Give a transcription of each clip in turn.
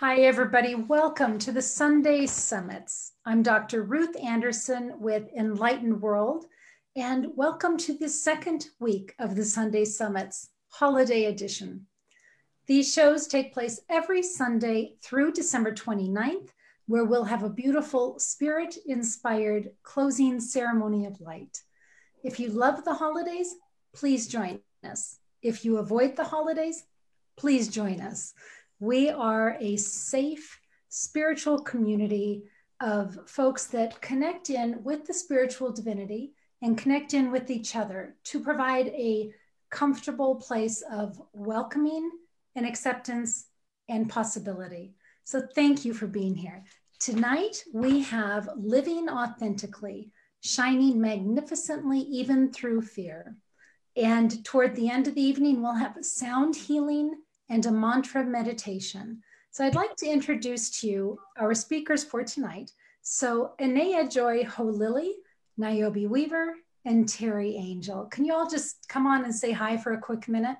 Hi, everybody. Welcome to the Sunday Summits. I'm Dr. Ruth Anderson with Enlightened World, and welcome to the second week of the Sunday Summits, Holiday Edition. These shows take place every Sunday through December 29th, where we'll have a beautiful spirit inspired closing ceremony of light. If you love the holidays, please join us. If you avoid the holidays, please join us. We are a safe spiritual community of folks that connect in with the spiritual divinity and connect in with each other to provide a comfortable place of welcoming and acceptance and possibility. So, thank you for being here. Tonight, we have Living Authentically, Shining Magnificently Even Through Fear. And toward the end of the evening, we'll have sound healing and a mantra meditation. So I'd like to introduce to you our speakers for tonight. So Anayah Joy Holilly, Niobe Weaver, and Teri Angel. Can you all just come on and say hi for a quick minute?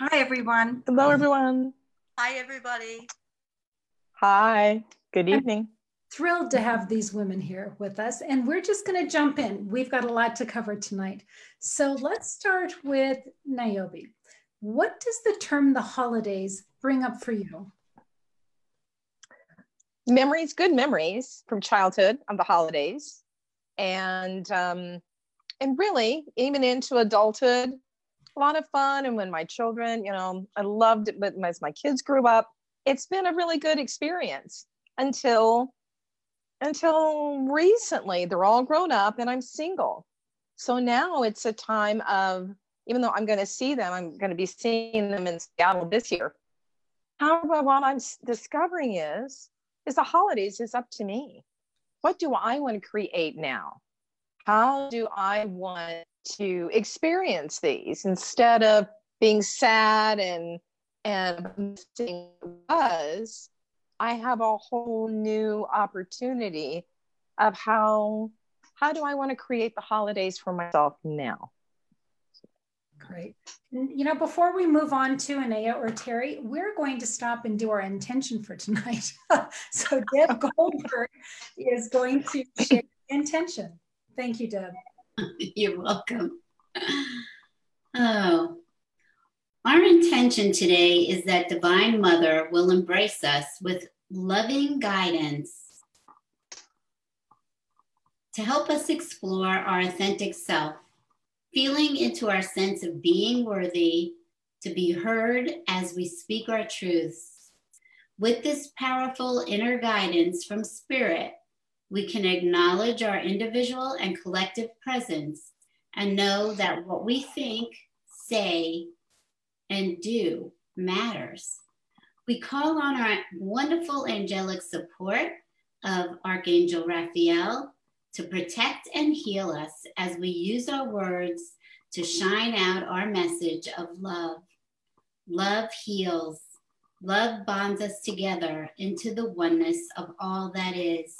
Hi, everyone. Hello, everyone. Hi, everybody. Hi. Good evening. thrilled to have these women here with us, and we're just going to jump in. We've got a lot to cover tonight. So let's start with Niobe. What does the term the holidays bring up for you? Memories, good memories from childhood of the holidays, and um, and really even into adulthood, a lot of fun. And when my children, you know, I loved it, but as my kids grew up, it's been a really good experience until until recently. They're all grown up, and I'm single, so now it's a time of even though I'm going to see them, I'm going to be seeing them in Seattle this year. However, what I'm discovering is, is the holidays is up to me. What do I want to create now? How do I want to experience these instead of being sad and and missing was? I have a whole new opportunity of how how do I want to create the holidays for myself now? Great. You know, before we move on to Anayah or Teri, we're going to stop and do our intention for tonight. so Deb Goldberg is going to share intention. Thank you, Deb. You're welcome. Oh, our intention today is that Divine Mother will embrace us with loving guidance to help us explore our authentic self feeling into our sense of being worthy to be heard as we speak our truths. With this powerful inner guidance from Spirit, we can acknowledge our individual and collective presence and know that what we think, say, and do matters. We call on our wonderful angelic support of Archangel Raphael, to protect and heal us as we use our words to shine out our message of love. Love heals. Love bonds us together into the oneness of all that is.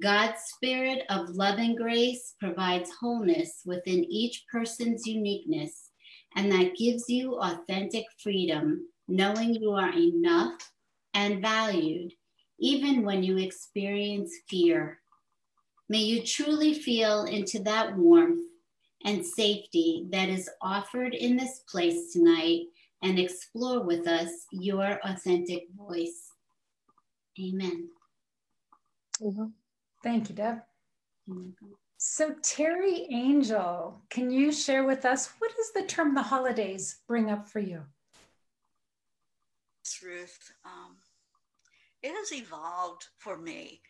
God's spirit of love and grace provides wholeness within each person's uniqueness, and that gives you authentic freedom, knowing you are enough and valued, even when you experience fear. May you truly feel into that warmth and safety that is offered in this place tonight and explore with us your authentic voice. Amen. Mm-hmm. Thank you, Deb. So, Teri Angel, can you share with us what does the term the holidays bring up for you? Ruth, um, it has evolved for me.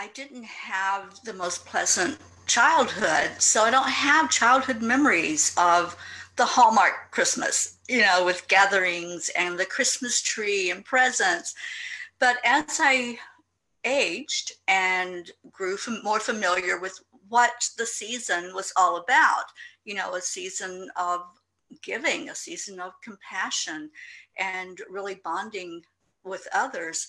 I didn't have the most pleasant childhood, so I don't have childhood memories of the Hallmark Christmas, you know, with gatherings and the Christmas tree and presents. But as I aged and grew more familiar with what the season was all about, you know, a season of giving, a season of compassion, and really bonding with others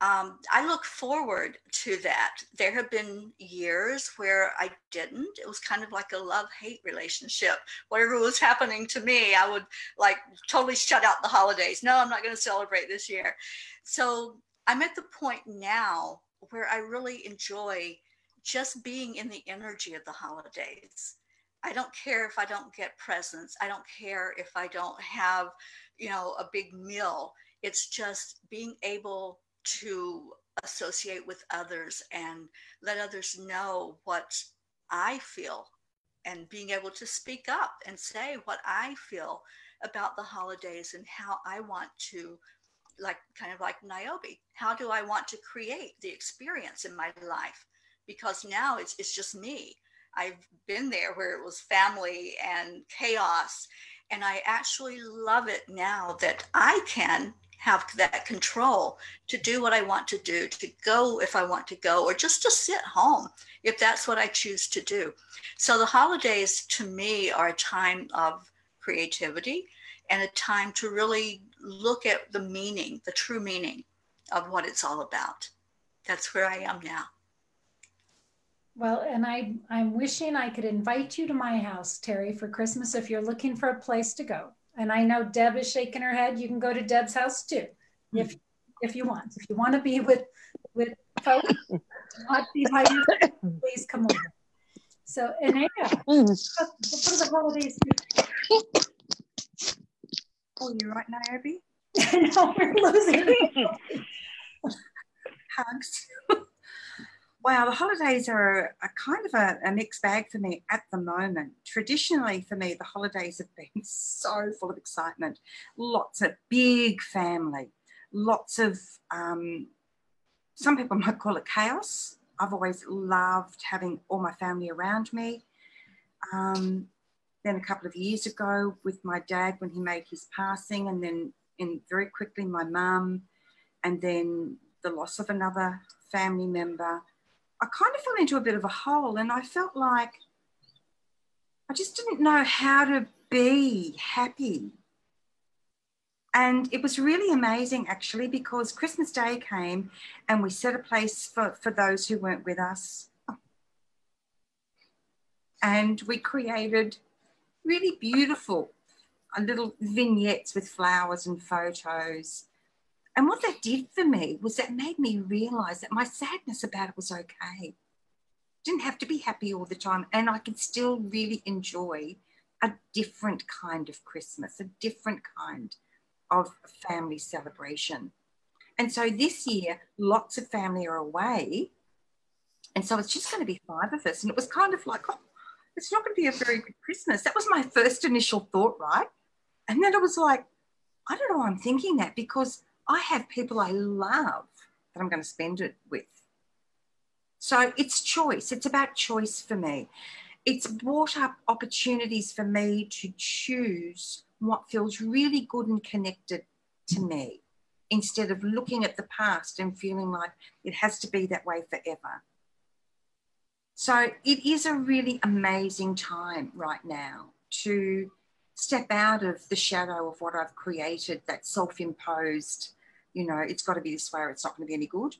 um, I look forward to that. There have been years where I didn't. It was kind of like a love hate relationship. Whatever was happening to me, I would like totally shut out the holidays. No, I'm not going to celebrate this year. So I'm at the point now where I really enjoy just being in the energy of the holidays. I don't care if I don't get presents. I don't care if I don't have, you know, a big meal. It's just being able to associate with others and let others know what I feel and being able to speak up and say what I feel about the holidays and how I want to like kind of like Niobe, how do I want to create the experience in my life? Because now it's it's just me. I've been there where it was family and chaos and I actually love it now that I can have that control to do what I want to do, to go if I want to go, or just to sit home if that's what I choose to do. So the holidays to me are a time of creativity and a time to really look at the meaning, the true meaning of what it's all about. That's where I am now. Well, and I, I'm wishing I could invite you to my house, Teri, for Christmas if you're looking for a place to go and I know Deb is shaking her head. You can go to Deb's house too, hmm. if if you want. If you want to be with with folks, not be by please come over. So, and yeah, hmm. what the holidays? Oh, you're right, Niobe. no, we're losing. Hugs. Wow, the holidays are a kind of a, a, mixed bag for me at the moment. Traditionally, for me, the holidays have been so full of excitement. Lots of big family, lots of, um, some people might call it chaos. I've always loved having all my family around me. Um, then a couple of years ago, with my dad when he made his passing, and then in very quickly my mum, and then the loss of another family member I kind of fell into a bit of a hole and I felt like I just didn't know how to be happy. And it was really amazing actually because Christmas Day came and we set a place for, for those who weren't with us. And we created really beautiful little vignettes with flowers and photos and what that did for me was that made me realize that my sadness about it was okay. Didn't have to be happy all the time. And I could still really enjoy a different kind of Christmas, a different kind of family celebration. And so this year, lots of family are away. And so it's just going to be five of us. And it was kind of like, oh, it's not going to be a very good Christmas. That was my first initial thought, right? And then I was like, I don't know why I'm thinking that because I have people I love that I'm going to spend it with. So it's choice. It's about choice for me. It's brought up opportunities for me to choose what feels really good and connected to me instead of looking at the past and feeling like it has to be that way forever. So it is a really amazing time right now to step out of the shadow of what I've created, that self imposed, you know, it's got to be this way or it's not going to be any good,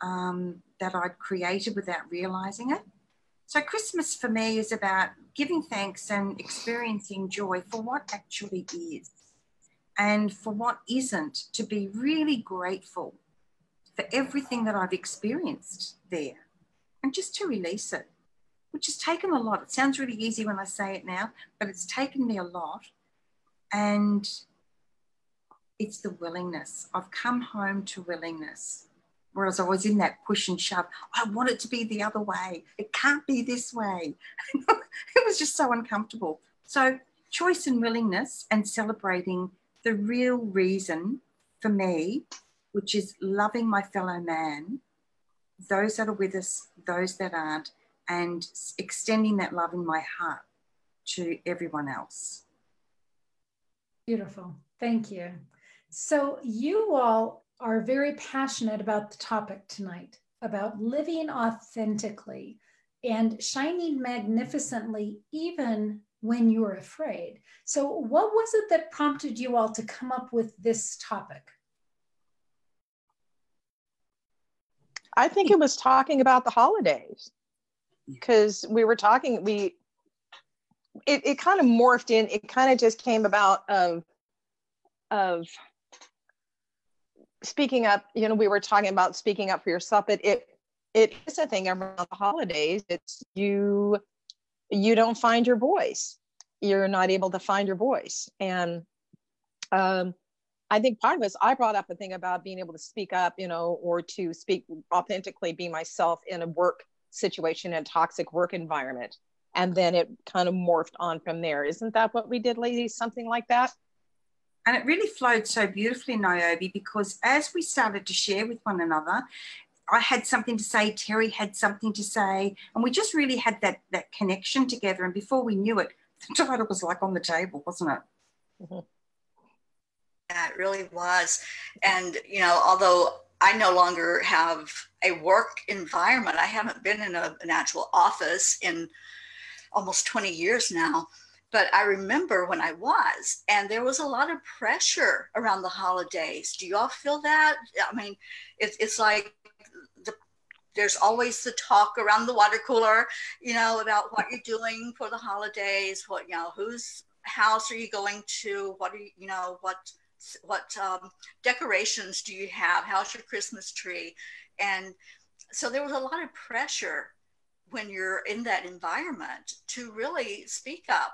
um, that I'd created without realizing it. So, Christmas for me is about giving thanks and experiencing joy for what actually is and for what isn't, to be really grateful for everything that I've experienced there and just to release it which has taken a lot. It sounds really easy when I say it now, but it's taken me a lot. And it's the willingness. I've come home to willingness. Whereas I was in that push and shove. I want it to be the other way. It can't be this way. it was just so uncomfortable. So, choice and willingness and celebrating the real reason for me, which is loving my fellow man, those that are with us, those that aren't, and extending that love in my heart to everyone else. Beautiful. Thank you. So, you all are very passionate about the topic tonight about living authentically and shining magnificently, even when you're afraid. So, what was it that prompted you all to come up with this topic? I think it was talking about the holidays because we were talking, we, it, it kind of morphed in, it kind of just came about of, of speaking up, you know, we were talking about speaking up for yourself, but it, it is a thing around the holidays. It's you, you don't find your voice. You're not able to find your voice. And, um, I think part of is I brought up a thing about being able to speak up, you know, or to speak authentically, be myself in a work situation, and toxic work environment. And then it kind of morphed on from there. Isn't that what we did, ladies? Something like that? And it really flowed so beautifully, Niobe, because as we started to share with one another, I had something to say, Teri had something to say, and we just really had that that connection together. And before we knew it, the title was like on the table, wasn't it? Mm-hmm. Yeah, it really was. And, you know, although I no longer have a work environment, I haven't been in a, an actual office in almost 20 years now. But I remember when I was, and there was a lot of pressure around the holidays. Do you all feel that? I mean, it, it's like the, there's always the talk around the water cooler, you know, about what you're doing for the holidays, what, you know, whose house are you going to? What are you, you know, what what um, decorations do you have? How's your Christmas tree? And so there was a lot of pressure when you're in that environment to really speak up,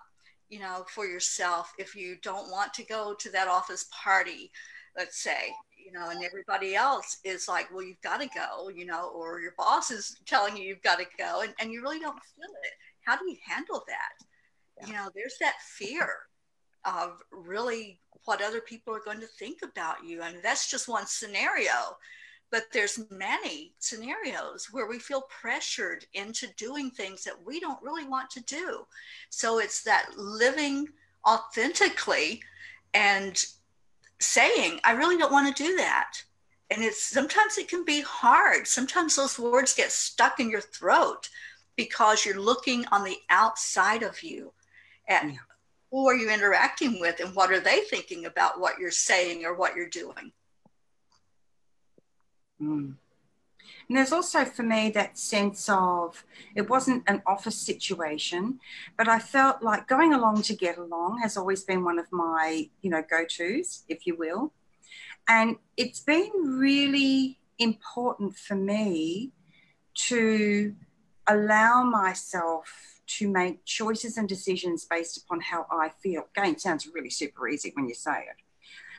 you know, for yourself if you don't want to go to that office party, let's say, you know, and everybody else is like, well, you've got to go, you know, or your boss is telling you you've got to go, and, and you really don't feel it. How do you handle that? Yeah. You know, there's that fear of really what other people are going to think about you. and that's just one scenario, but there's many scenarios where we feel pressured into doing things that we don't really want to do. So it's that living authentically and saying, I really don't want to do that. And it's sometimes it can be hard. Sometimes those words get stuck in your throat because you're looking on the outside of you at yeah who are you interacting with and what are they thinking about what you're saying or what you're doing mm. and there's also for me that sense of it wasn't an office situation but i felt like going along to get along has always been one of my you know go-to's if you will and it's been really important for me to allow myself to make choices and decisions based upon how I feel. Again, sounds really super easy when you say it.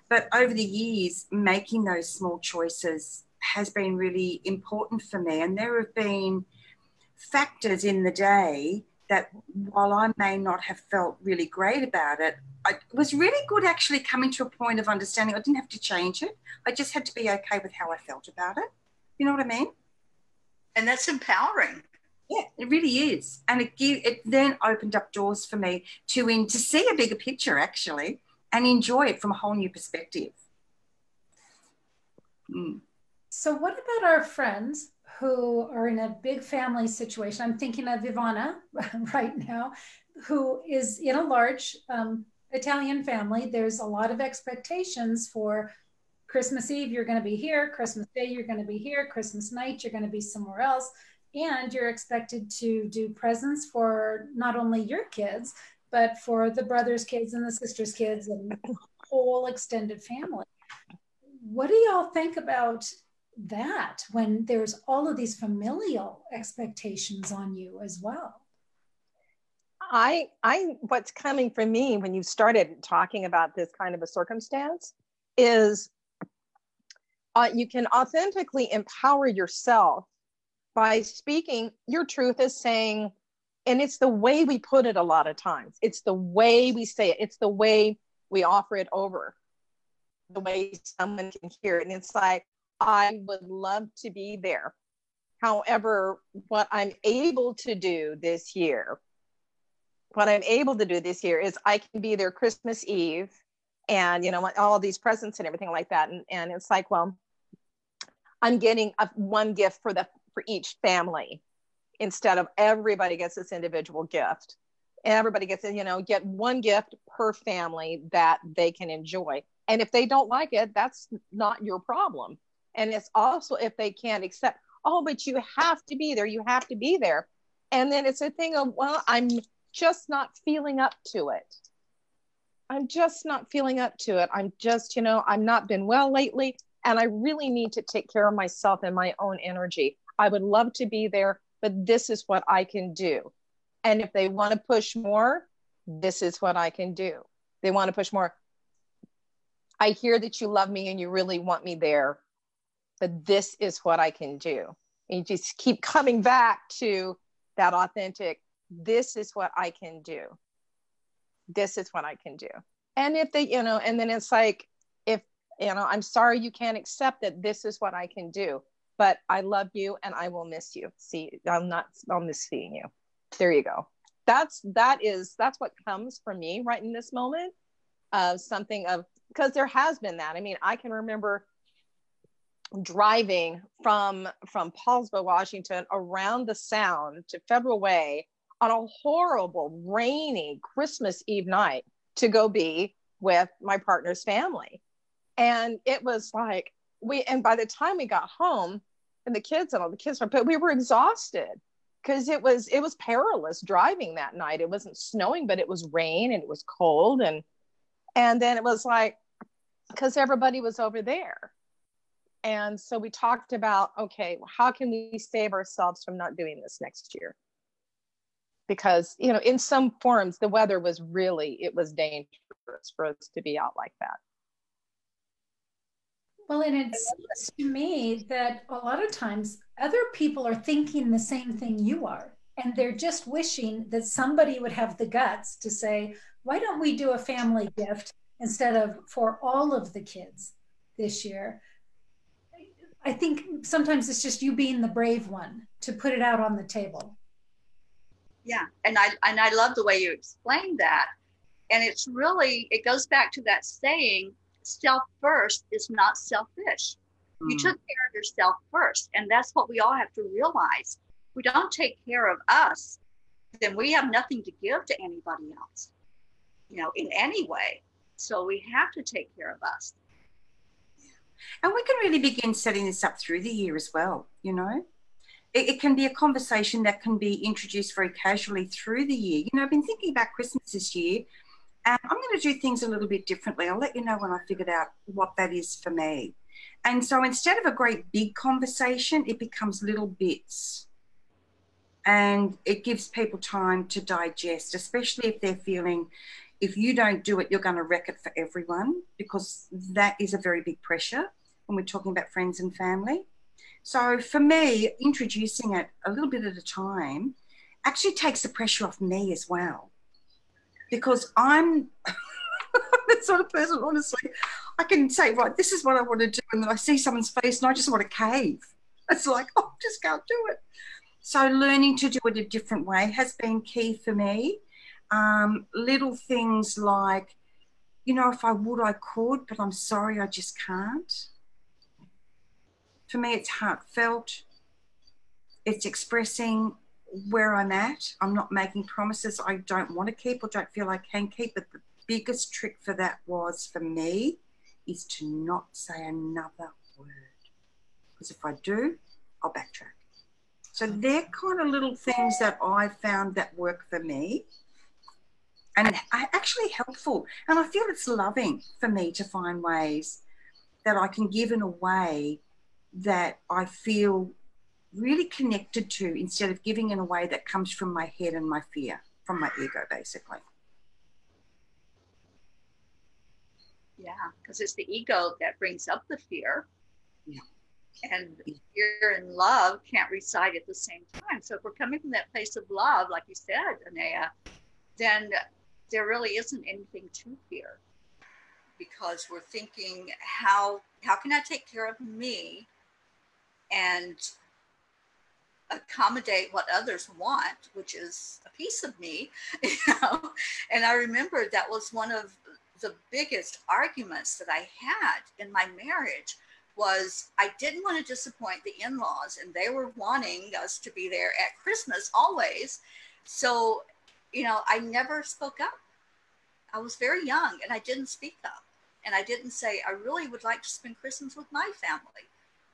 But over the years, making those small choices has been really important for me. And there have been factors in the day that while I may not have felt really great about it, I was really good actually coming to a point of understanding I didn't have to change it. I just had to be okay with how I felt about it. You know what I mean? And that's empowering. Yeah, it really is, and it it then opened up doors for me to in to see a bigger picture actually, and enjoy it from a whole new perspective. Mm. So, what about our friends who are in a big family situation? I'm thinking of Ivana right now, who is in a large um, Italian family. There's a lot of expectations for Christmas Eve, you're going to be here. Christmas Day, you're going to be here. Christmas night, you're going to be somewhere else and you're expected to do presents for not only your kids but for the brothers kids and the sisters kids and the whole extended family. What do y'all think about that when there's all of these familial expectations on you as well? I i what's coming from me when you started talking about this kind of a circumstance is uh, you can authentically empower yourself by speaking your truth is saying and it's the way we put it a lot of times. It's the way we say it. It's the way we offer it over. The way someone can hear it. And it's like i would love to be there. However what i'm able to do this year what i'm able to do this year is i can be there christmas eve and you know all these presents and everything like that. And, and it's like well i'm getting a, one gift for the for each family instead of everybody gets this individual gift. and Everybody gets, you know, get one gift per family that they can enjoy. And if they don't like it, that's not your problem. And it's also if they can't accept, oh, but you have to be there. You have to be there. And then it's a thing of, well, I'm just not feeling up to it. I'm just not feeling up to it. I'm just, you know, I'm not been well lately and I really need to take care of myself and my own energy. I would love to be there, but this is what I can do. And if they want to push more, this is what I can do. They want to push more. I hear that you love me and you really want me there, but this is what I can do. And you just keep coming back to that authentic, this is what I can do this is what I can do. And if they, you know, and then it's like, if, you know, I'm sorry you can't accept that this is what I can do, but I love you and I will miss you. See, I'm not, I'll miss seeing you. There you go. That's, that is, that's what comes from me right in this moment of something of, because there has been that. I mean, I can remember driving from from Poulsbo, Washington, around the Sound to Federal Way on a horrible, rainy Christmas Eve night to go be with my partner's family. And it was like, we, and by the time we got home, and the kids and all the kids were, but we were exhausted because it was it was perilous driving that night. It wasn't snowing, but it was rain and it was cold and and then it was like because everybody was over there. And so we talked about okay, how can we save ourselves from not doing this next year? because you know in some forms the weather was really it was dangerous for us to be out like that well and it seems to me that a lot of times other people are thinking the same thing you are and they're just wishing that somebody would have the guts to say why don't we do a family gift instead of for all of the kids this year? I think sometimes it's just you being the brave one to put it out on the table. Yeah and i and i love the way you explained that. And it's really it goes back to that saying self first is not selfish. Mm. you took care of yourself first and that's what we all have to realize. We don't take care of us then we have nothing to give to anybody else you know in any way. So we have to take care of us. And we can really begin setting this up through the year as well you know? It, it, can be a conversation that can be introduced very casually through the year. You know, I've been thinking about Christmas this year, and I'm going to do things a little bit differently. I'll let you know when I figured out what that is for me. And so instead of a great big conversation, it becomes little bits. And it gives people time to digest, especially if they're feeling if you don't do it, you're going to wreck it for everyone, because that is a very big pressure when we're talking about friends and family. So for me, introducing it a little bit at a time actually takes the pressure off me as well. Because I'm the sort of person, honestly, I can say, right, this is what I want to do. And then I see someone's face and I just want to cave. It's like, oh, I just can't do it. So learning to do it a different way has been key for me. Um, little things like, you know, if I would, I could, but I'm sorry, I just can't for me, it's heartfelt. It's expressing where I'm at. I'm not making promises I don't want to keep or don't feel I can keep. But the biggest trick for that was for me is to not say another word. Because if I do, I'll backtrack. So they're kind of little things that I found that work for me and actually helpful. And I feel it's loving for me to find ways that I can give in a way that I feel really connected to instead of giving in a way that comes from my head and my fear, from my ego, basically. Yeah, because it's the ego that brings up the fear. Yeah. And fear and love can't reside at the same time. So if we're coming from that place of love, like you said, Anayah, then there really isn't anything to fear because we're thinking how how can I take care of me and accommodate what others want, which is a piece of me, you know. And I remember that was one of the biggest arguments that I had in my marriage was I didn't want to disappoint the in-laws and they were wanting us to be there at Christmas always. So, you know, I never spoke up. I was very young and I didn't speak up. And I didn't say, I really would like to spend Christmas with my family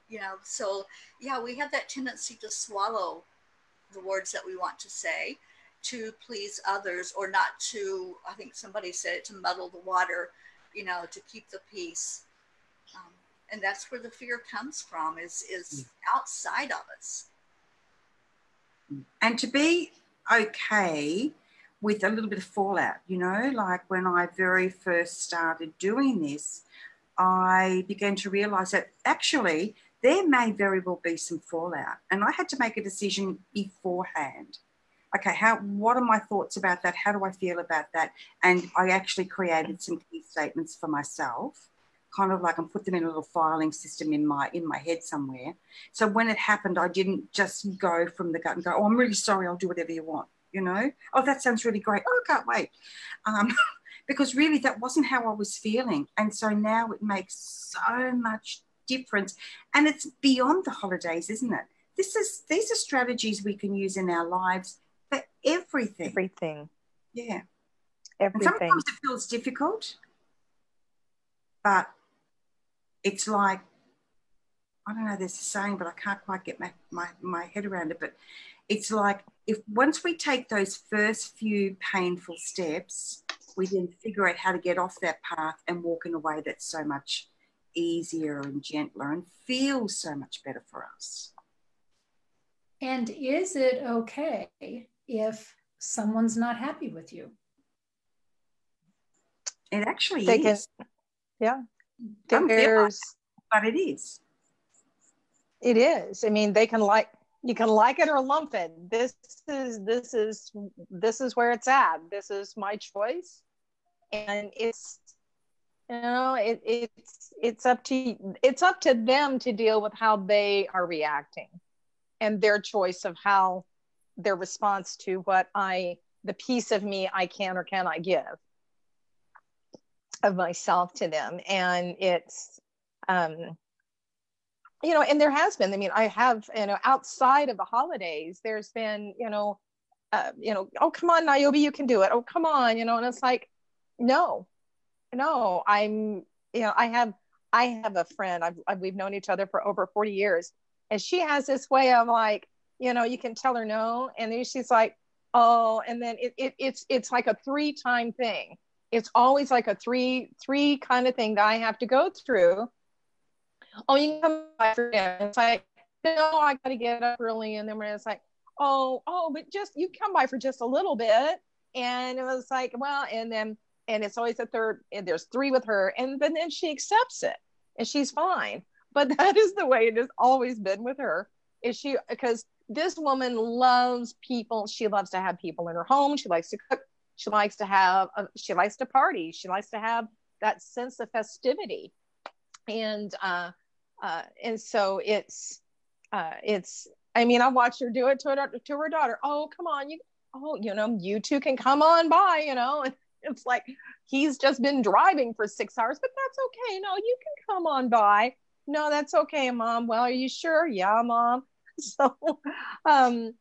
you know so yeah we have that tendency to swallow the words that we want to say to please others or not to i think somebody said it to muddle the water you know to keep the peace. Um, and that's where the fear comes from is is outside of us. And to be okay with a little bit of fallout you know like when i very first started doing this i began to realize that actually there may very well be some fallout. And I had to make a decision beforehand. Okay, how what are my thoughts about that? How do I feel about that? And I actually created some key statements for myself, kind of like and put them in a little filing system in my in my head somewhere. So when it happened, I didn't just go from the gut and go, "Oh, I'm really sorry. I'll do whatever you want." You know, oh, that sounds really great. Oh, I can't wait. Um, because really, that wasn't how I was feeling, and so now it makes so much difference. And it's beyond the holidays, isn't it? This is these are strategies we can use in our lives for everything. Everything. Yeah. Everything. And sometimes it feels difficult, but it's like I don't know, there's a saying, but I can't quite get my, my, my head around it. But it's like if once we take those first few painful steps, we then figure out how to get off that path and walk in a way that's so much easier and gentler and feels so much better for us. And is it okay if someone's not happy with you? It actually they is. Can, yeah. There's, but it is. It is. I mean, they can like you can like it or lump it. This is this is this is where it's at. This is my choice, and it's you know it, it's it's up to it's up to them to deal with how they are reacting and their choice of how their response to what i the piece of me i can or cannot give of myself to them. And it's um you know and there has been i mean i have you know outside of the holidays there's been you know uh, you know oh come on niobe you can do it. Oh come on you know and it's like no no, I'm, you know, I have, I have a friend. I've, I've, we've known each other for over 40 years, and she has this way of like, you know, you can tell her no, and then she's like, oh, and then it, it it's it's like a three time thing. It's always like a three three kind of thing that I have to go through. Oh, you can come by for dinner. It's like, no, I got to get up early, and then it's like, oh, oh, but just you come by for just a little bit, and it was like, well, and then and it's always a third and there's three with her and then, then she accepts it and she's fine. But that is the way it has always been with her is she because this woman loves people. She loves to have people in her home. She likes to cook. She likes to have a, she likes to party. She likes to have that sense of festivity. And uh, uh and so it's uh it's i mean i watched her do it to her to her daughter. Oh come on you oh you know you two can come on by you know it's like he's just been driving for six hours, but that's okay. No, you can come on by. No, that's okay, mom. Well, are you sure? Yeah, mom. So um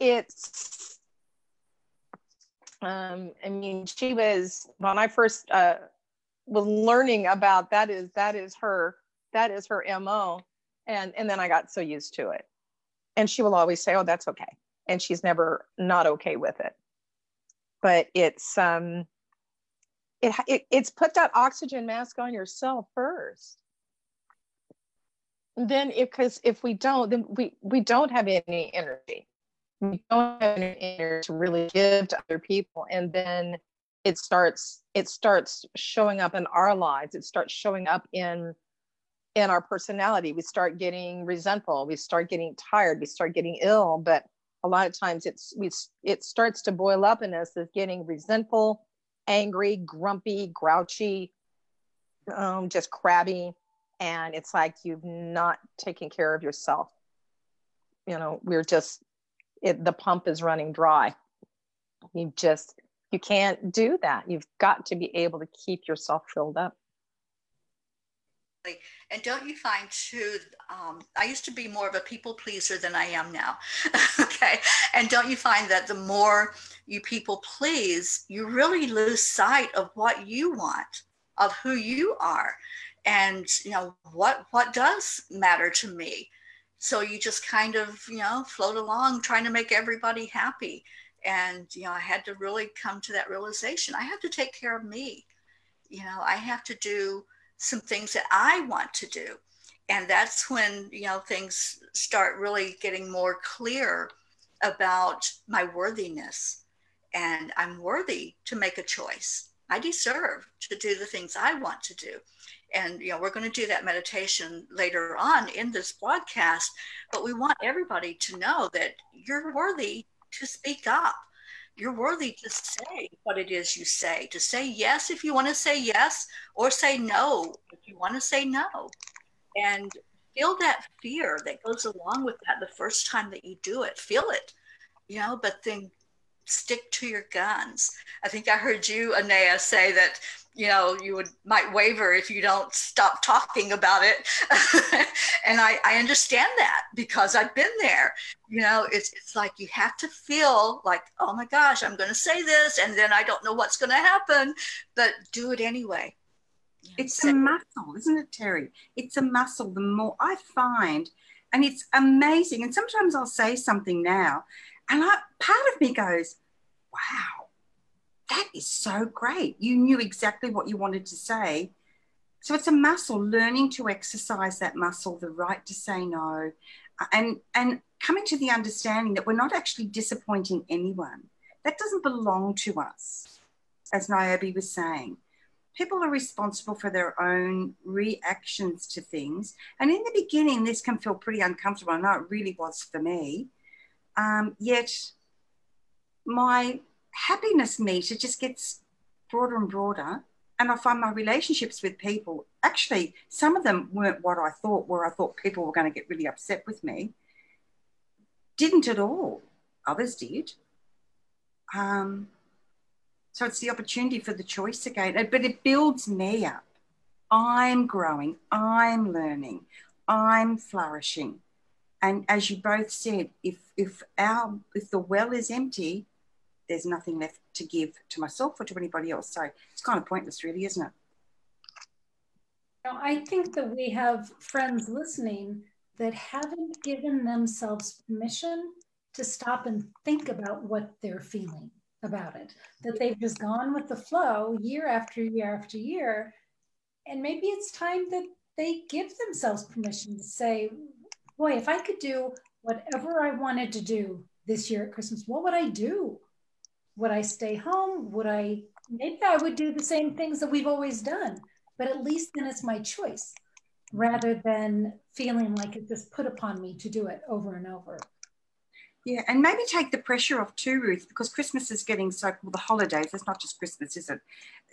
it's um I mean she was when I first uh was learning about that is that is her that is her MO. And and then I got so used to it. And she will always say, Oh, that's okay. And she's never not okay with it. But it's um it, it it's put that oxygen mask on yourself first. Then because if, if we don't then we we don't have any energy. We don't have any energy to really give to other people. And then it starts it starts showing up in our lives. It starts showing up in in our personality. We start getting resentful. We start getting tired. We start getting ill. But a lot of times it's we it starts to boil up in us as getting resentful angry, grumpy, grouchy, um, just crabby. And it's like you've not taken care of yourself. You know, we're just, it, the pump is running dry. You just, you can't do that. You've got to be able to keep yourself filled up. And don't you find too, um, I used to be more of a people pleaser than I am now. okay. And don't you find that the more you people please, you really lose sight of what you want, of who you are. and you know what what does matter to me so you just kind of you know float along trying to make everybody happy and you know i had to really come to that realization i have to take care of me you know i have to do some things that i want to do. And that's when you know things start really getting more clear about my worthiness. And i'm worthy to make a choice. I deserve to do the things i want to do. And you know we're going to do that meditation later on in this broadcast but we want everybody to know that you're worthy to speak up you're worthy to say what it is you say. To say yes if you want to say yes or say no if you want to say no. And feel that fear that goes along with that the first time that you do it. Feel it you know but then stick to your guns. I think i heard you anayah say that you know you would might waver if you don't stop talking about it. And I, I understand that because i've been there. You know it's, it's like you have to feel like oh my gosh i'm going to say this and then i don't know what's going to happen but do it anyway. It's a muscle isn't it teri? It's a muscle. The more i find and it's amazing and sometimes i'll say something now and I, part of me goes wow that is so great. You knew exactly what you wanted to say. So it's a muscle, learning to exercise that muscle, the right to say no, and, and coming to the understanding that we're not actually disappointing anyone. That doesn't belong to us, as Niobe was saying. People are responsible for their own reactions to things. And in the beginning, this can feel pretty uncomfortable. I know it really was for me. Um, yet, my happiness meter just gets broader and broader. And I find my relationships with people, actually, some of them weren't what I thought, where I thought people were going to get really upset with me. Didn't at all. Others did. Um, so it's the opportunity for the choice again, but it builds me up. I'm growing, I'm learning, I'm flourishing. And as you both said, if if our if the well is empty, there's nothing left to give to myself or to anybody else. So it's kind of pointless, really, isn't it? Now, I think that we have friends listening that haven't given themselves permission to stop and think about what they're feeling about it, that they've just gone with the flow year after year after year. And maybe it's time that they give themselves permission to say, boy, if I could do whatever I wanted to do this year at Christmas, what would I do? Would I stay home? Would I, maybe I would do the same things that we've always done, but at least then it's my choice rather than feeling like it's just put upon me to do it over and over. Yeah, and maybe take the pressure off too, Ruth, because Christmas is getting so well, the holidays, it's not just Christmas, is it?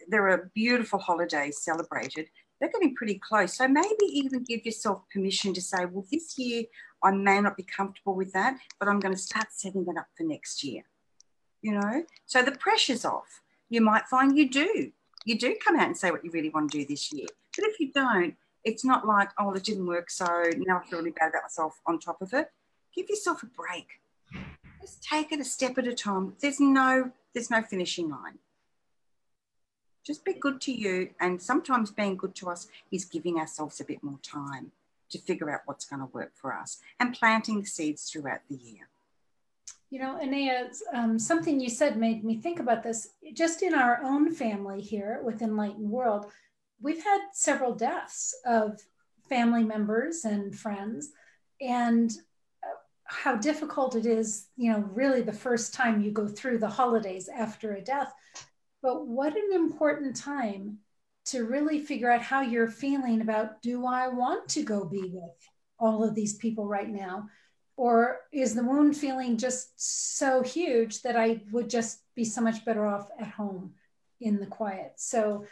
There are beautiful holidays celebrated. They're getting pretty close. So maybe even give yourself permission to say, well, this year I may not be comfortable with that, but I'm going to start setting that up for next year you know? So the pressure's off. You might find you do. You do come out and say what you really want to do this year. But if you don't, it's not like, oh, it didn't work, so now I feel really bad about myself on top of it. Give yourself a break. Just take it a step at a time. There's no, there's no finishing line. Just be good to you. And sometimes being good to us is giving ourselves a bit more time to figure out what's going to work for us and planting seeds throughout the year. You know, Anayah, um, something you said made me think about this. Just in our own family here with Enlightened World, we've had several deaths of family members and friends, and uh, how difficult it is, you know, really the first time you go through the holidays after a death. But what an important time to really figure out how you're feeling about do I want to go be with all of these people right now? Or is the wound feeling just so huge that I would just be so much better off at home in the quiet? So,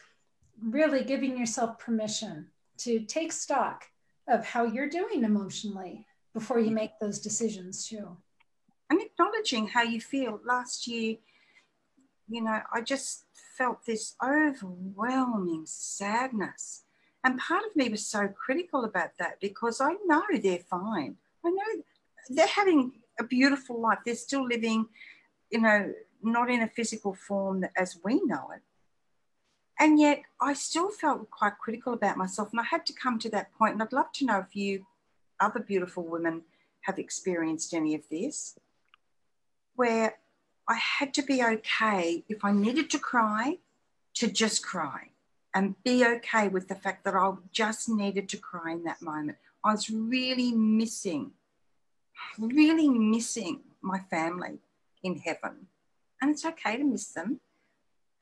really giving yourself permission to take stock of how you're doing emotionally before you make those decisions, too. And acknowledging how you feel. Last year, you know, I just felt this overwhelming sadness. And part of me was so critical about that because I know they're fine. I know they're having a beautiful life. They're still living, you know, not in a physical form as we know it. And yet I still felt quite critical about myself. And I had to come to that point. And I'd love to know if you, other beautiful women, have experienced any of this, where I had to be okay if I needed to cry, to just cry and be okay with the fact that I just needed to cry in that moment. I was really missing, really missing my family in heaven. And it's okay to miss them.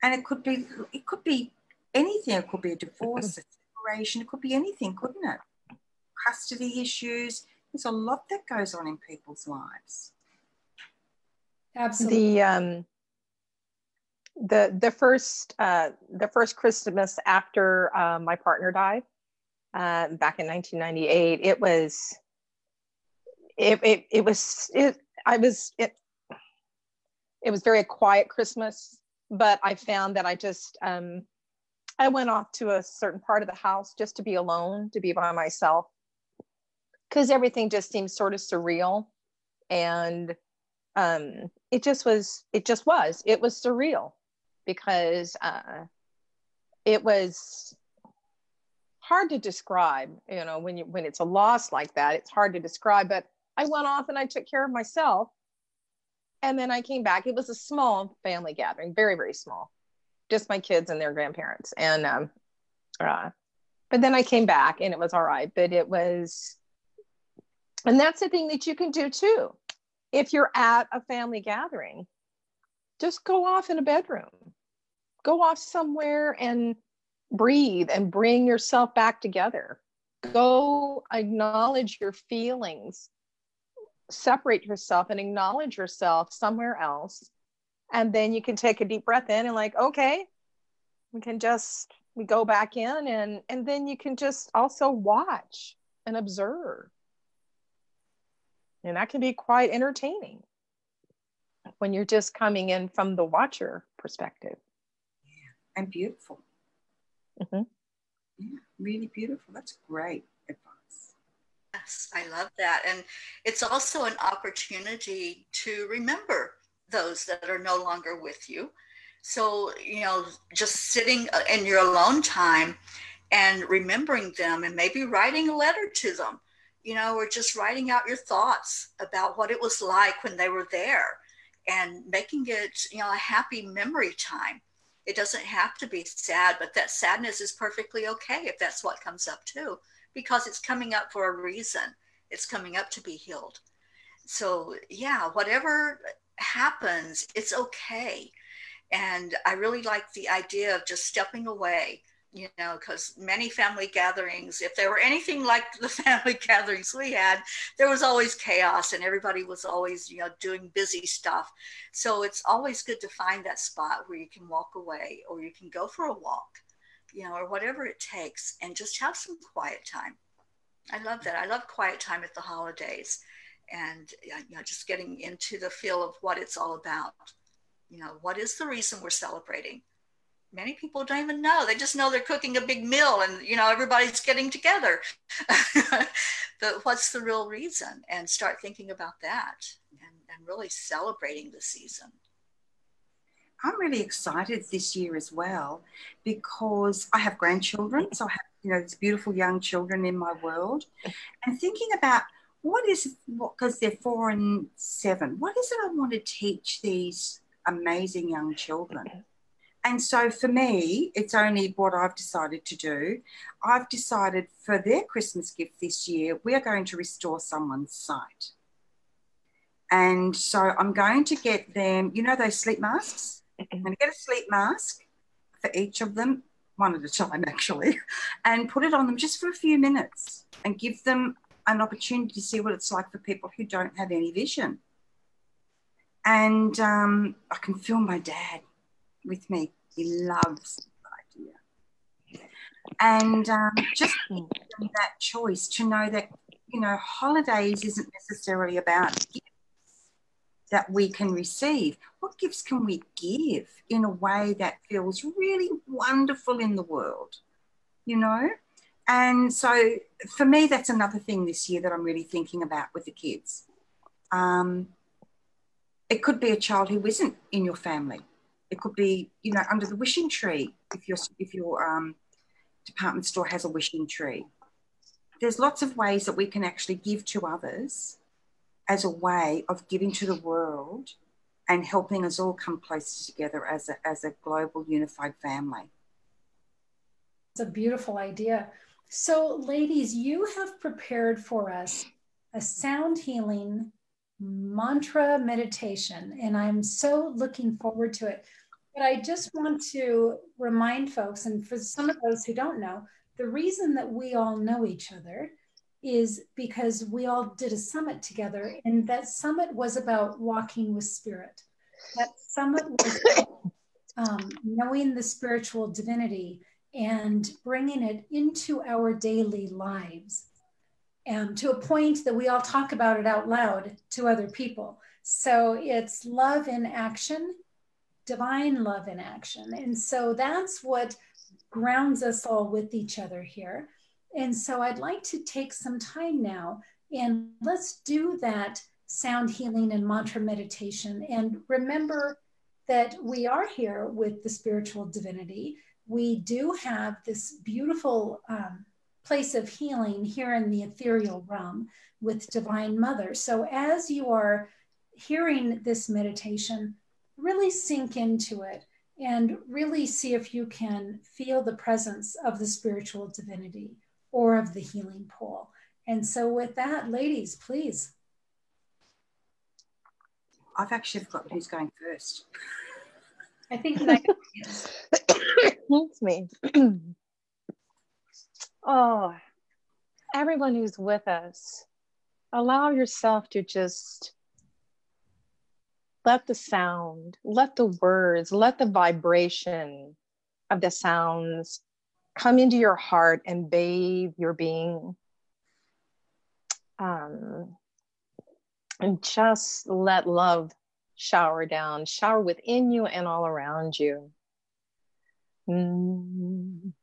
And it could be, it could be anything. It could be a divorce, a separation, it could be anything, couldn't it? Custody issues. There's a lot that goes on in people's lives. Absolutely. The um the the first uh the first Christmas after uh, my partner died uh, back in 1998, it was it it, it was it I was it it was very quiet Christmas, but I found that I just um I went off to a certain part of the house just to be alone, to be by myself, because everything just seemed sort of surreal, and um, it just was. It just was. It was surreal because uh, it was hard to describe. You know, when you when it's a loss like that, it's hard to describe. But I went off and I took care of myself, and then I came back. It was a small family gathering, very very small just my kids and their grandparents. And um, uh, but then I came back and it was all right. But it was, and that's the thing that you can do too. If you're at a family gathering, just go off in a bedroom, go off somewhere and breathe and bring yourself back together. Go acknowledge your feelings, separate yourself and acknowledge yourself somewhere else. And then you can take a deep breath in and like okay we can just we go back in and and then you can just also watch and observe. And that can be quite entertaining when you're just coming in from the watcher perspective. Yeah and beautiful. Mm-hmm. yeah really beautiful. That's great yes i love that and it's also an opportunity to remember those that are no longer with you. So, you know, just sitting uh, in your alone time and remembering them and maybe writing a letter to them, you know, or just writing out your thoughts about what it was like when they were there and making it, you know, a happy memory time. It doesn't have to be sad, but that sadness is perfectly okay if that's what comes up too, because it's coming up for a reason. It's coming up to be healed. So, yeah, whatever happens, it's okay. And I really like the idea of just stepping away, you know, because many family gatherings, if there were anything like the family gatherings we had, there was always chaos and everybody was always, you know, doing busy stuff. So it's always good to find that spot where you can walk away or you can go for a walk, you know, or whatever it takes and just have some quiet time. I love that. I love quiet time at the holidays and uh, you know just getting into the feel of what it's all about. You know what is the reason we're celebrating? Many people don't even know. They just know they're cooking a big meal and you know everybody's getting together. But what's the real reason? And start thinking about that and, and really celebrating the season i'm really excited this year as well because i have grandchildren mm. so i have you know these beautiful young children in my world. And thinking about what is what because they're four and seven what is it i want to teach these amazing young children? Mm-hmm. And so for me it's only what i've decided to do. I've decided for their christmas gift this year we are going to restore someone's sight. And so i'm going to get them you know those sleep masks i'm going to get a sleep mask for each of them one at a time actually and put it on them just for a few minutes and give them an opportunity to see what it's like for people who don't have any vision. And um, I can feel my dad with me. He loves the idea. And um, just that choice to know that, you know, holidays isn't necessarily about gifts that we can receive. What gifts can we give in a way that feels really wonderful in the world? You know? And so for me, that's another thing this year that I'm really thinking about with the kids. Um, it could be a child who isn't in your family. It could be, you know, under the wishing tree if your if your um, department store has a wishing tree. There's lots of ways that we can actually give to others as a way of giving to the world and helping us all come closer together as a, as a global unified family. It's a beautiful idea. So, ladies, you have prepared for us a sound healing mantra meditation, and I'm so looking forward to it. But I just want to remind folks, and for some of those who don't know, the reason that we all know each other is because we all did a summit together, and that summit was about walking with spirit. That summit was um, knowing the spiritual divinity and bringing it into our daily lives um, to a point that we all talk about it out loud to other people. So it's love in action, divine love in action. And so that's what grounds us all with each other here. And so I'd like to take some time now and let's do that sound healing and mantra meditation. And remember that we are here with the spiritual divinity. We do have this beautiful um, place of healing here in the ethereal realm with Divine Mother. So as you are hearing this meditation, really sink into it and really see if you can feel the presence of the spiritual divinity or of the healing pool. And so, with that, ladies, please. I've actually forgotten who's going first. I think that it's me. oh, everyone who's with us, allow yourself to just let the sound, let the words, let the vibration of the sounds come into your heart and bathe your being. Um, and just let love shower down, shower within you and all around you. Mm.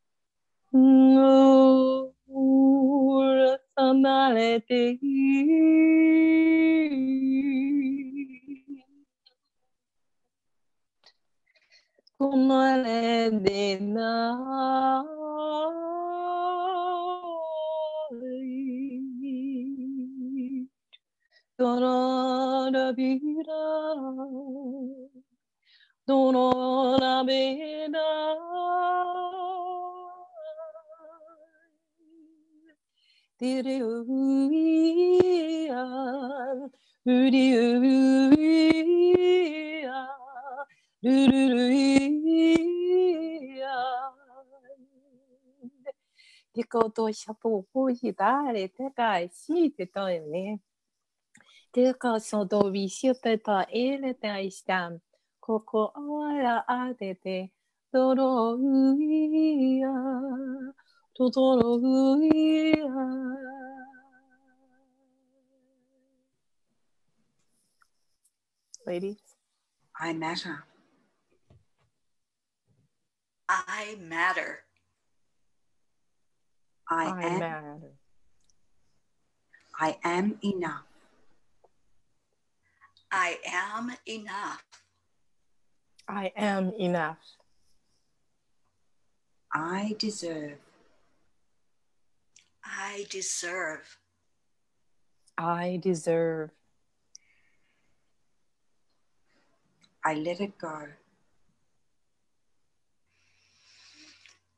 kumale dena Dorora bira Dorora Don't uia Uri uia la vida, dono la vida. Diriuia, uriuia, ruruia. Dico to shapo po hitare te kai si te to ne. Teka so do visite ta ele te aistam. Koko ara ate te toro uia. Totoro uia. Ladies. I matter. I matter. I, I am. matter. I am enough. I am enough. I am enough. I deserve. I deserve. I deserve. I let it go.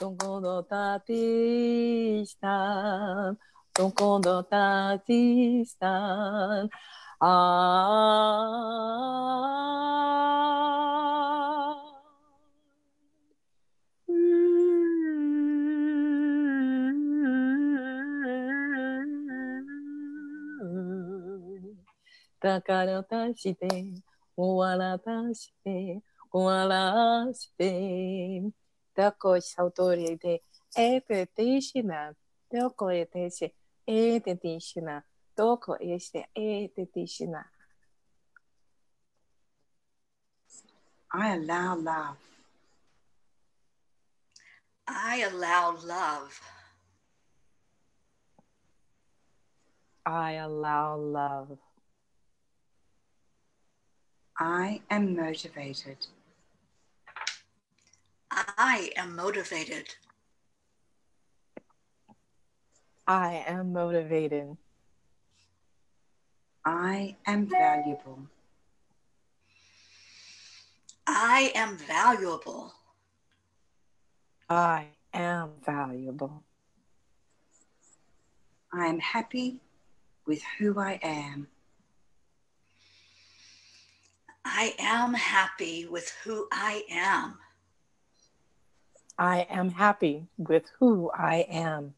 どこのタティ、どこのタテあスタン、だからたして、終わら足して、終わらして、sautori de ete tishina. Doko ete ete tishina. Doko este ete tishina. I allow love. I allow love. I allow love. I am motivated. I am motivated. I am motivated. I am valuable. I am valuable. I am valuable. I am happy with who I am. I am happy with who I am. I am happy with who I am.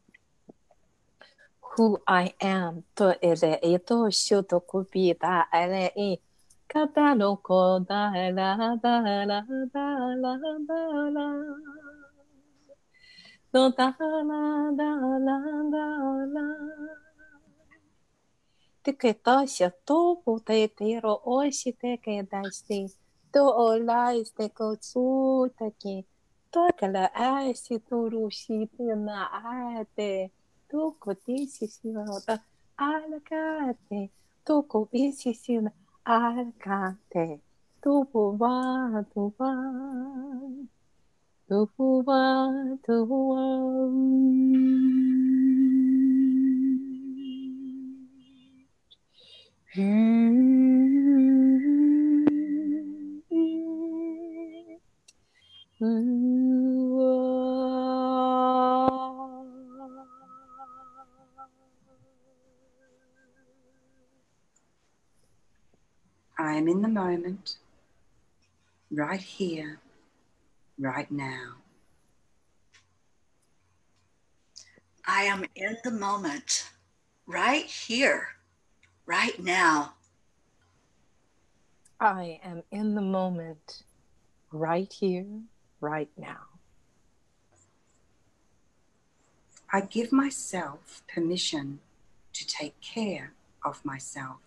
Who I am. to ere e to shoto kupita ere e kata no ko da la da la da la da la do da la da la da la te ke tasia tōpo te te ro oisi te ke daisi tō o lai te ko tsūtaki tōkala aisi tōru si te na aete tōko tisi si rota alakate tōko isi si na alakate in the moment, right here, right now. I am in the moment, right here, right now. I am in the moment, right here, right now. I give myself permission to take care of myself.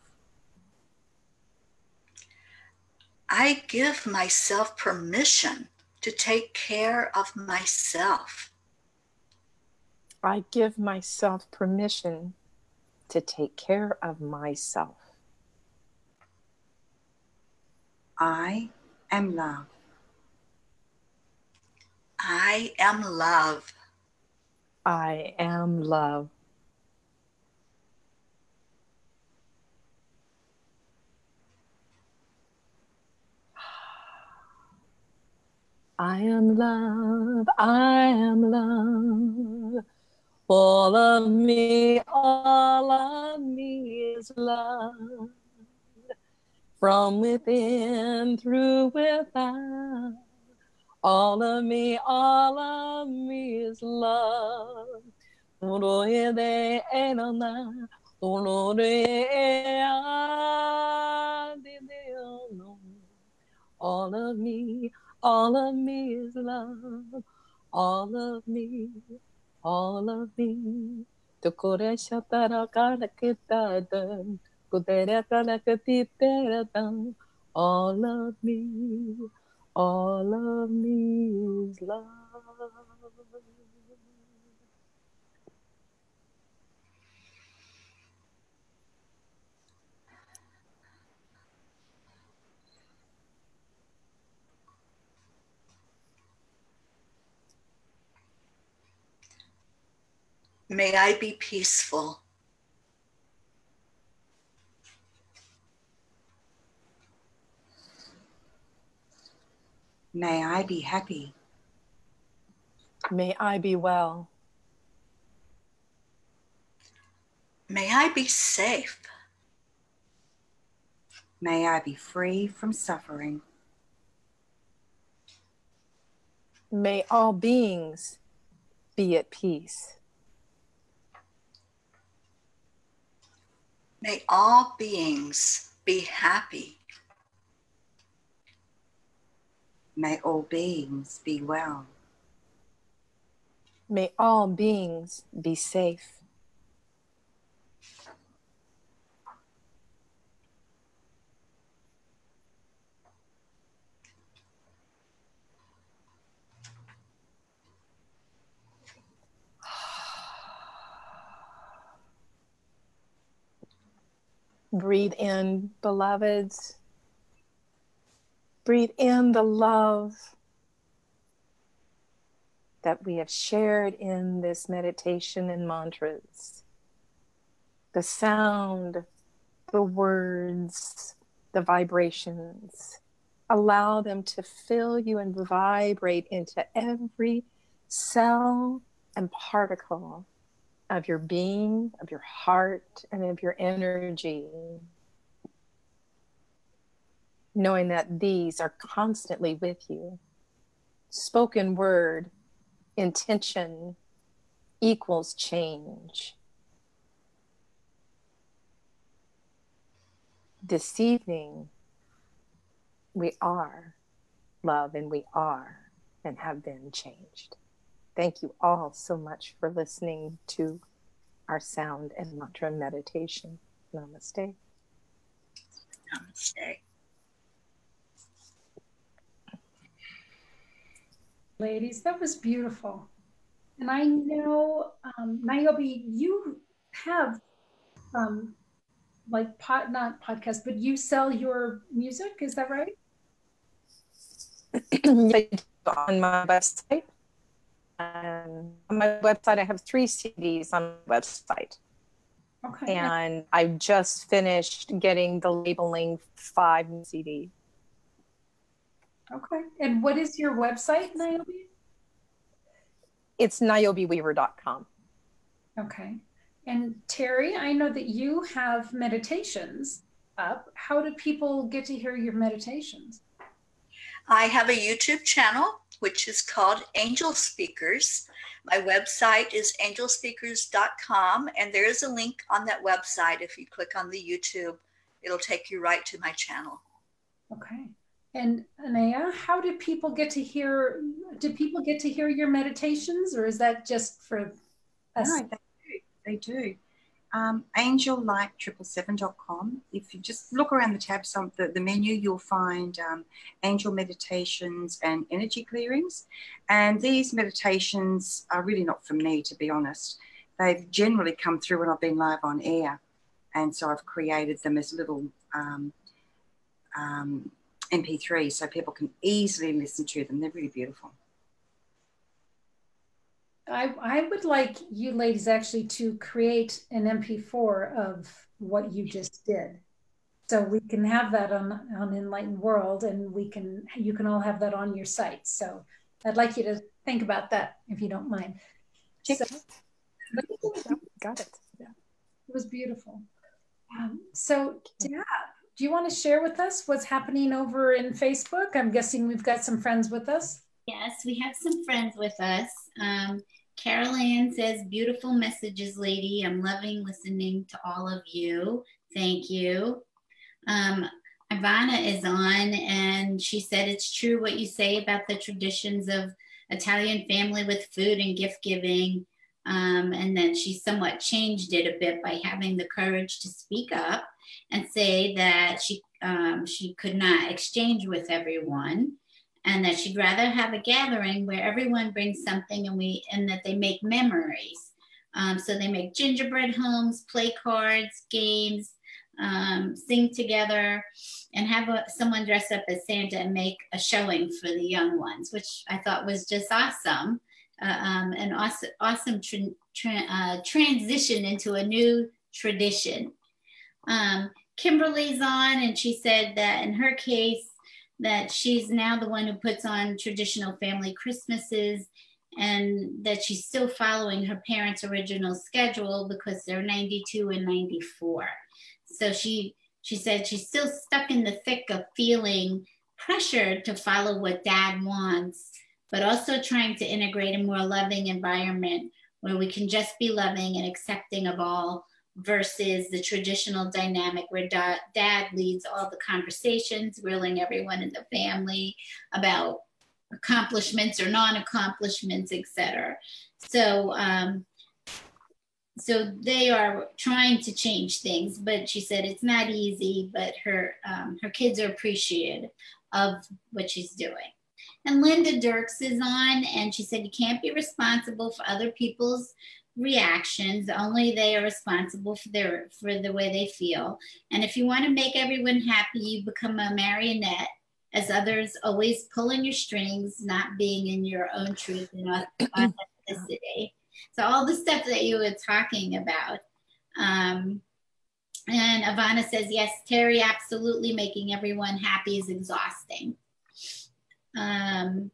I give myself permission to take care of myself. I give myself permission to take care of myself. I am love. I am love. I am love. I am love, I am love. All of me, all of me is love. From within, through, without. All of me, all of me is love. All of me, all of me is love. All of me, all of me. Tukore shatara kara kitadan. Kudere kara katiteradan. All of me, all of me is love. May I be peaceful. May I be happy. May I be well. May I be safe. May I be free from suffering. May all beings be at peace. May all beings be happy. May all beings be well. May all beings be safe. Breathe in, beloveds. Breathe in the love that we have shared in this meditation and mantras. The sound, the words, the vibrations. Allow them to fill you and vibrate into every cell and particle of your being, of your heart, and of your energy. Knowing that these are constantly with you. Spoken word, intention equals change. This evening, we are love and we are and have been changed. Thank you all so much for listening to our sound and mantra meditation. Namaste. Namaste. Ladies, that was beautiful. And I know, um, Niobe, you have um, like pot, not podcast, but you sell your music. Is that right? on my website. Um, on my website, I have three CDs on my website. Okay. And I just finished getting the labeling five CD. Okay. And what is your website, Niobe? It's niobeweaver.com. Okay. And Teri, I know that you have meditations up. How do people get to hear your meditations? I have a YouTube channel which is called Angel Speakers. My website is angelspeakers.com, and there is a link on that website. If you click on the YouTube, it'll take you right to my channel. Okay. And Anayah, how do people get to hear? Do people get to hear your meditations, or is that just for us? No, they do. They do um, angellight777.com. If you just look around the tabs on the, the menu, you'll find um, angel meditations and energy clearings. And these meditations are really not for me, to be honest. They've generally come through when I've been live on air. And so I've created them as little um, um MP3 so people can easily listen to them. They're really beautiful. I, I would like you ladies actually to create an MP4 of what you just did. So we can have that on, on Enlightened World and we can you can all have that on your site. So I'd like you to think about that if you don't mind. So, got it. Yeah. It was beautiful. Um, so Deb, do you want to share with us what's happening over in Facebook? I'm guessing we've got some friends with us. Yes, we have some friends with us. Um, Carol Ann says, beautiful messages, lady. I'm loving listening to all of you. Thank you. Um, Ivana is on, and she said, It's true what you say about the traditions of Italian family with food and gift giving. Um, and then she somewhat changed it a bit by having the courage to speak up and say that she um, she could not exchange with everyone and that she'd rather have a gathering where everyone brings something and we and that they make memories. Um, so they make gingerbread homes, play cards, games, um, sing together, and have a, someone dress up as Santa and make a showing for the young ones, which I thought was just awesome. Uh, um, an awesome, awesome tra- tra- uh, transition into a new tradition. Um, Kimberly's on, and she said that in her case, that she's now the one who puts on traditional family Christmases and that she's still following her parents' original schedule because they're 92 and 94. So she she said she's still stuck in the thick of feeling pressured to follow what dad wants, but also trying to integrate a more loving environment where we can just be loving and accepting of all versus the traditional dynamic where da- dad leads all the conversations, grilling everyone in the family about accomplishments or non-accomplishments, etc. So um, so they are trying to change things, but she said it's not easy. But her um, her kids are appreciative of what she's doing. And Linda Dirks is on, and she said you can't be responsible for other people's reactions. Only they are responsible for their for the way they feel. And if you want to make everyone happy, you become a marionette, as others always pulling your strings, not being in your own truth and authenticity. So all the stuff that you were talking about. Um, and Ivana says, yes, Teri, absolutely making everyone happy is exhausting. Um,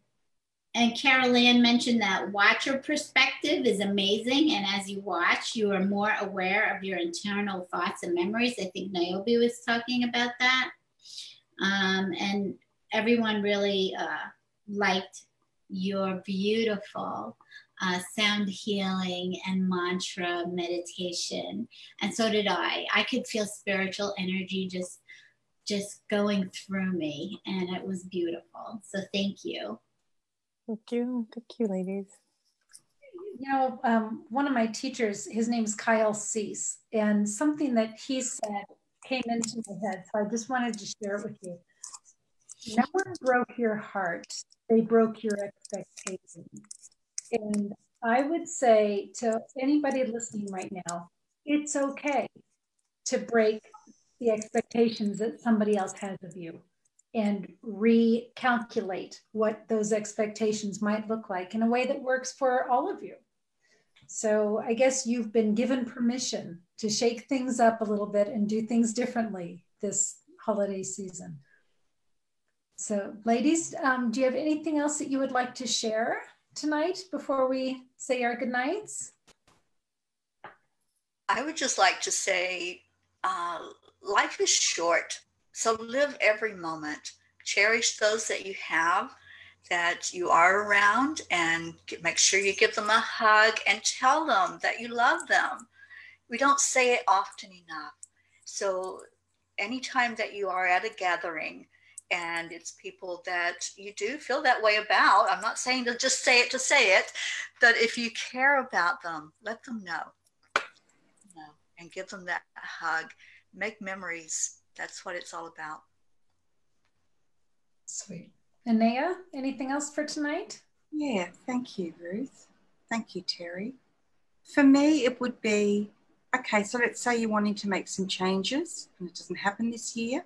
and Carol Ann mentioned that watcher perspective is amazing. And as you watch, you are more aware of your internal thoughts and memories. I think Niobe was talking about that. Um, and everyone really uh, liked your beautiful uh, sound healing and mantra meditation. And so did I. I could feel spiritual energy just just going through me and it was beautiful. So thank you. Thank you. Thank you, ladies. You know, um, one of my teachers, his name's Kyle Cease, and something that he said came into my head. So I just wanted to share it with you. No one broke your heart, they broke your expectations. And I would say to anybody listening right now, it's okay to break the expectations that somebody else has of you and recalculate what those expectations might look like in a way that works for all of you. So I guess you've been given permission to shake things up a little bit and do things differently this holiday season. So, ladies, um, do you have anything else that you would like to share? tonight before we say our goodnights? I would just like to say uh, life is short, so live every moment. Cherish those that you have, that you are around, and make sure you give them a hug and tell them that you love them. We don't say it often enough. So, anytime that you are at a gathering, and it's people that you do feel that way about. I'm not saying to just say it to say it, but if you care about them, let them know. know and give them that hug. Make memories. That's what it's all about. Sweet. Anayah, anything else for tonight? Yeah, thank you, Ruth. Thank you, Teri. For me, it would be okay, so let's say you're wanting to make some changes and it doesn't happen this year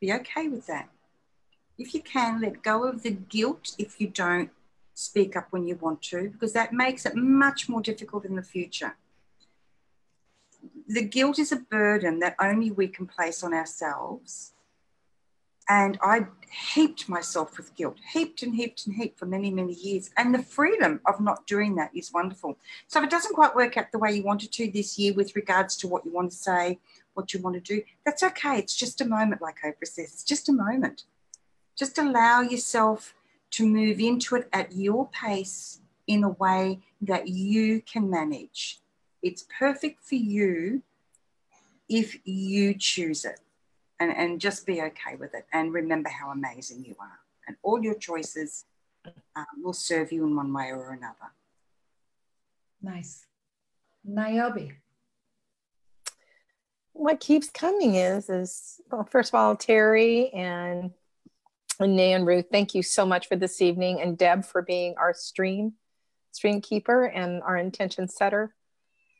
be okay with that. If you can, let go of the guilt if you don't speak up when you want to, because that makes it much more difficult in the future. The guilt is a burden that only we can place on ourselves. And I heaped myself with guilt, heaped and heaped and heaped for many, many years. And the freedom of not doing that is wonderful. So if it doesn't quite work out the way you wanted to this year with regards to what you want to say, what you want to do, that's okay. It's just a moment, like Oprah says, it's just a moment. Just allow yourself to move into it at your pace in a way that you can manage. It's perfect for you if you choose it and, and just be okay with it and remember how amazing you are. And all your choices um, will serve you in one way or another. Nice. Niobe what keeps coming is is well first of all teri and and Nay and Ruth, thank you so much for this evening, and Deb for being our stream stream keeper and our intention setter.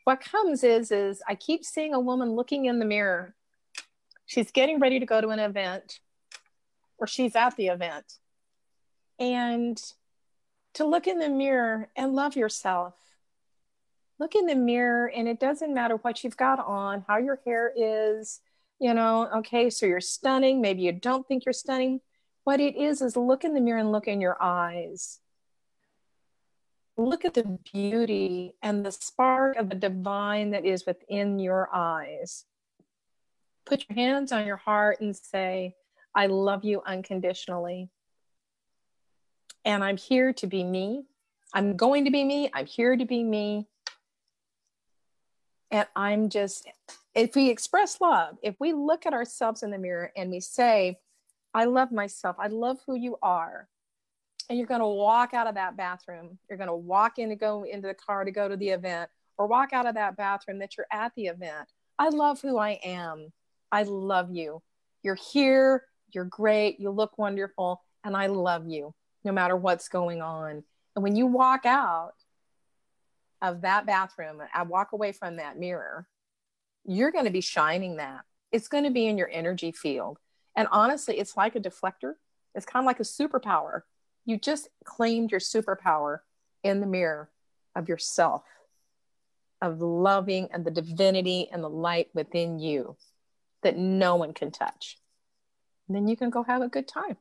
What comes is is I keep seeing a woman looking in the mirror. She's getting ready to go to an event, or she's at the event, and to look in the mirror and love yourself look in the mirror and it doesn't matter what you've got on, how your hair is, you know, okay, so you're stunning. Maybe you don't think you're stunning. What it is, is look in the mirror and look in your eyes. Look at the beauty and the spark of the divine that is within your eyes. Put your hands on your heart and say, I love you unconditionally. And I'm here to be me. I'm going to be me. I'm here to be me and i'm just if we express love if we look at ourselves in the mirror and we say i love myself i love who you are and you're going to walk out of that bathroom. You're going to walk in to go into the car to go to the event or walk out of that bathroom that you're at the event. I love who I am. I love you. You're here. You're great. You look wonderful. And I love you no matter what's going on. And when you walk out of that bathroom, I walk away from that mirror, you're going to be shining that. It's going to be in your energy field. And honestly, it's like a deflector. It's kind of like a superpower. You just claimed your superpower in the mirror of yourself, of loving and the divinity and the light within you that no one can touch. And then you can go have a good time.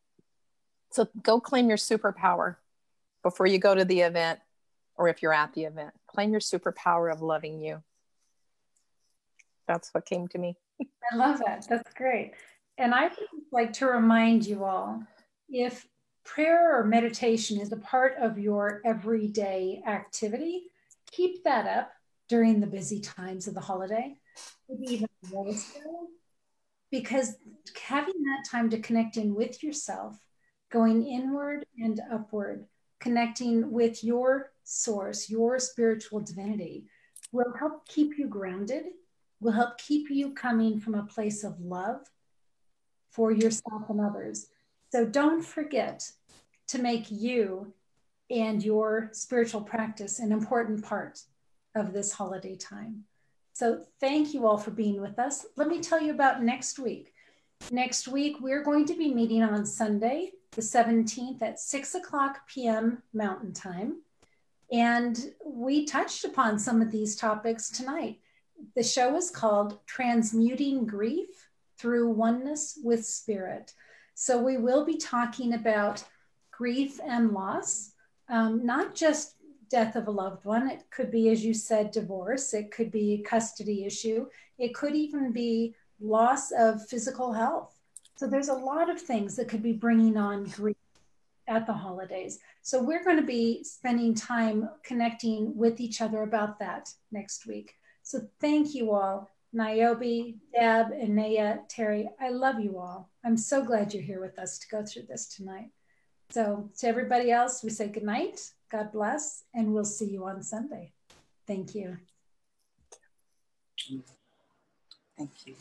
So go claim your superpower before you go to the event or if you're at the event. Claim your superpower of loving you. That's what came to me. I love that. That's great. And I would like to remind you all if prayer or meditation is a part of your everyday activity, keep that up during the busy times of the holiday, maybe even more so, because having that time to connect in with yourself, going inward and upward, connecting with your source, your spiritual divinity, will help keep you grounded, will help keep you coming from a place of love for yourself and others. So don't forget to make you and your spiritual practice an important part of this holiday time. So thank you all for being with us. Let me tell you about next week. Next week, we're going to be meeting on Sunday, the 17th at 6 o'clock p.m. Mountain Time. And we touched upon some of these topics tonight. The show is called Transmuting Grief Through Oneness with Spirit. So we will be talking about grief and loss, um, not just death of a loved one. It could be, as you said, divorce. It could be a custody issue. It could even be loss of physical health. So there's a lot of things that could be bringing on grief at the holidays. So we're going to be spending time connecting with each other about that next week. So thank you all, Niobe, Deb, and Naya, Teri. I love you all. I'm so glad you're here with us to go through this tonight. So to everybody else, we say good night, God bless, and we'll see you on Sunday. Thank you. Thank you.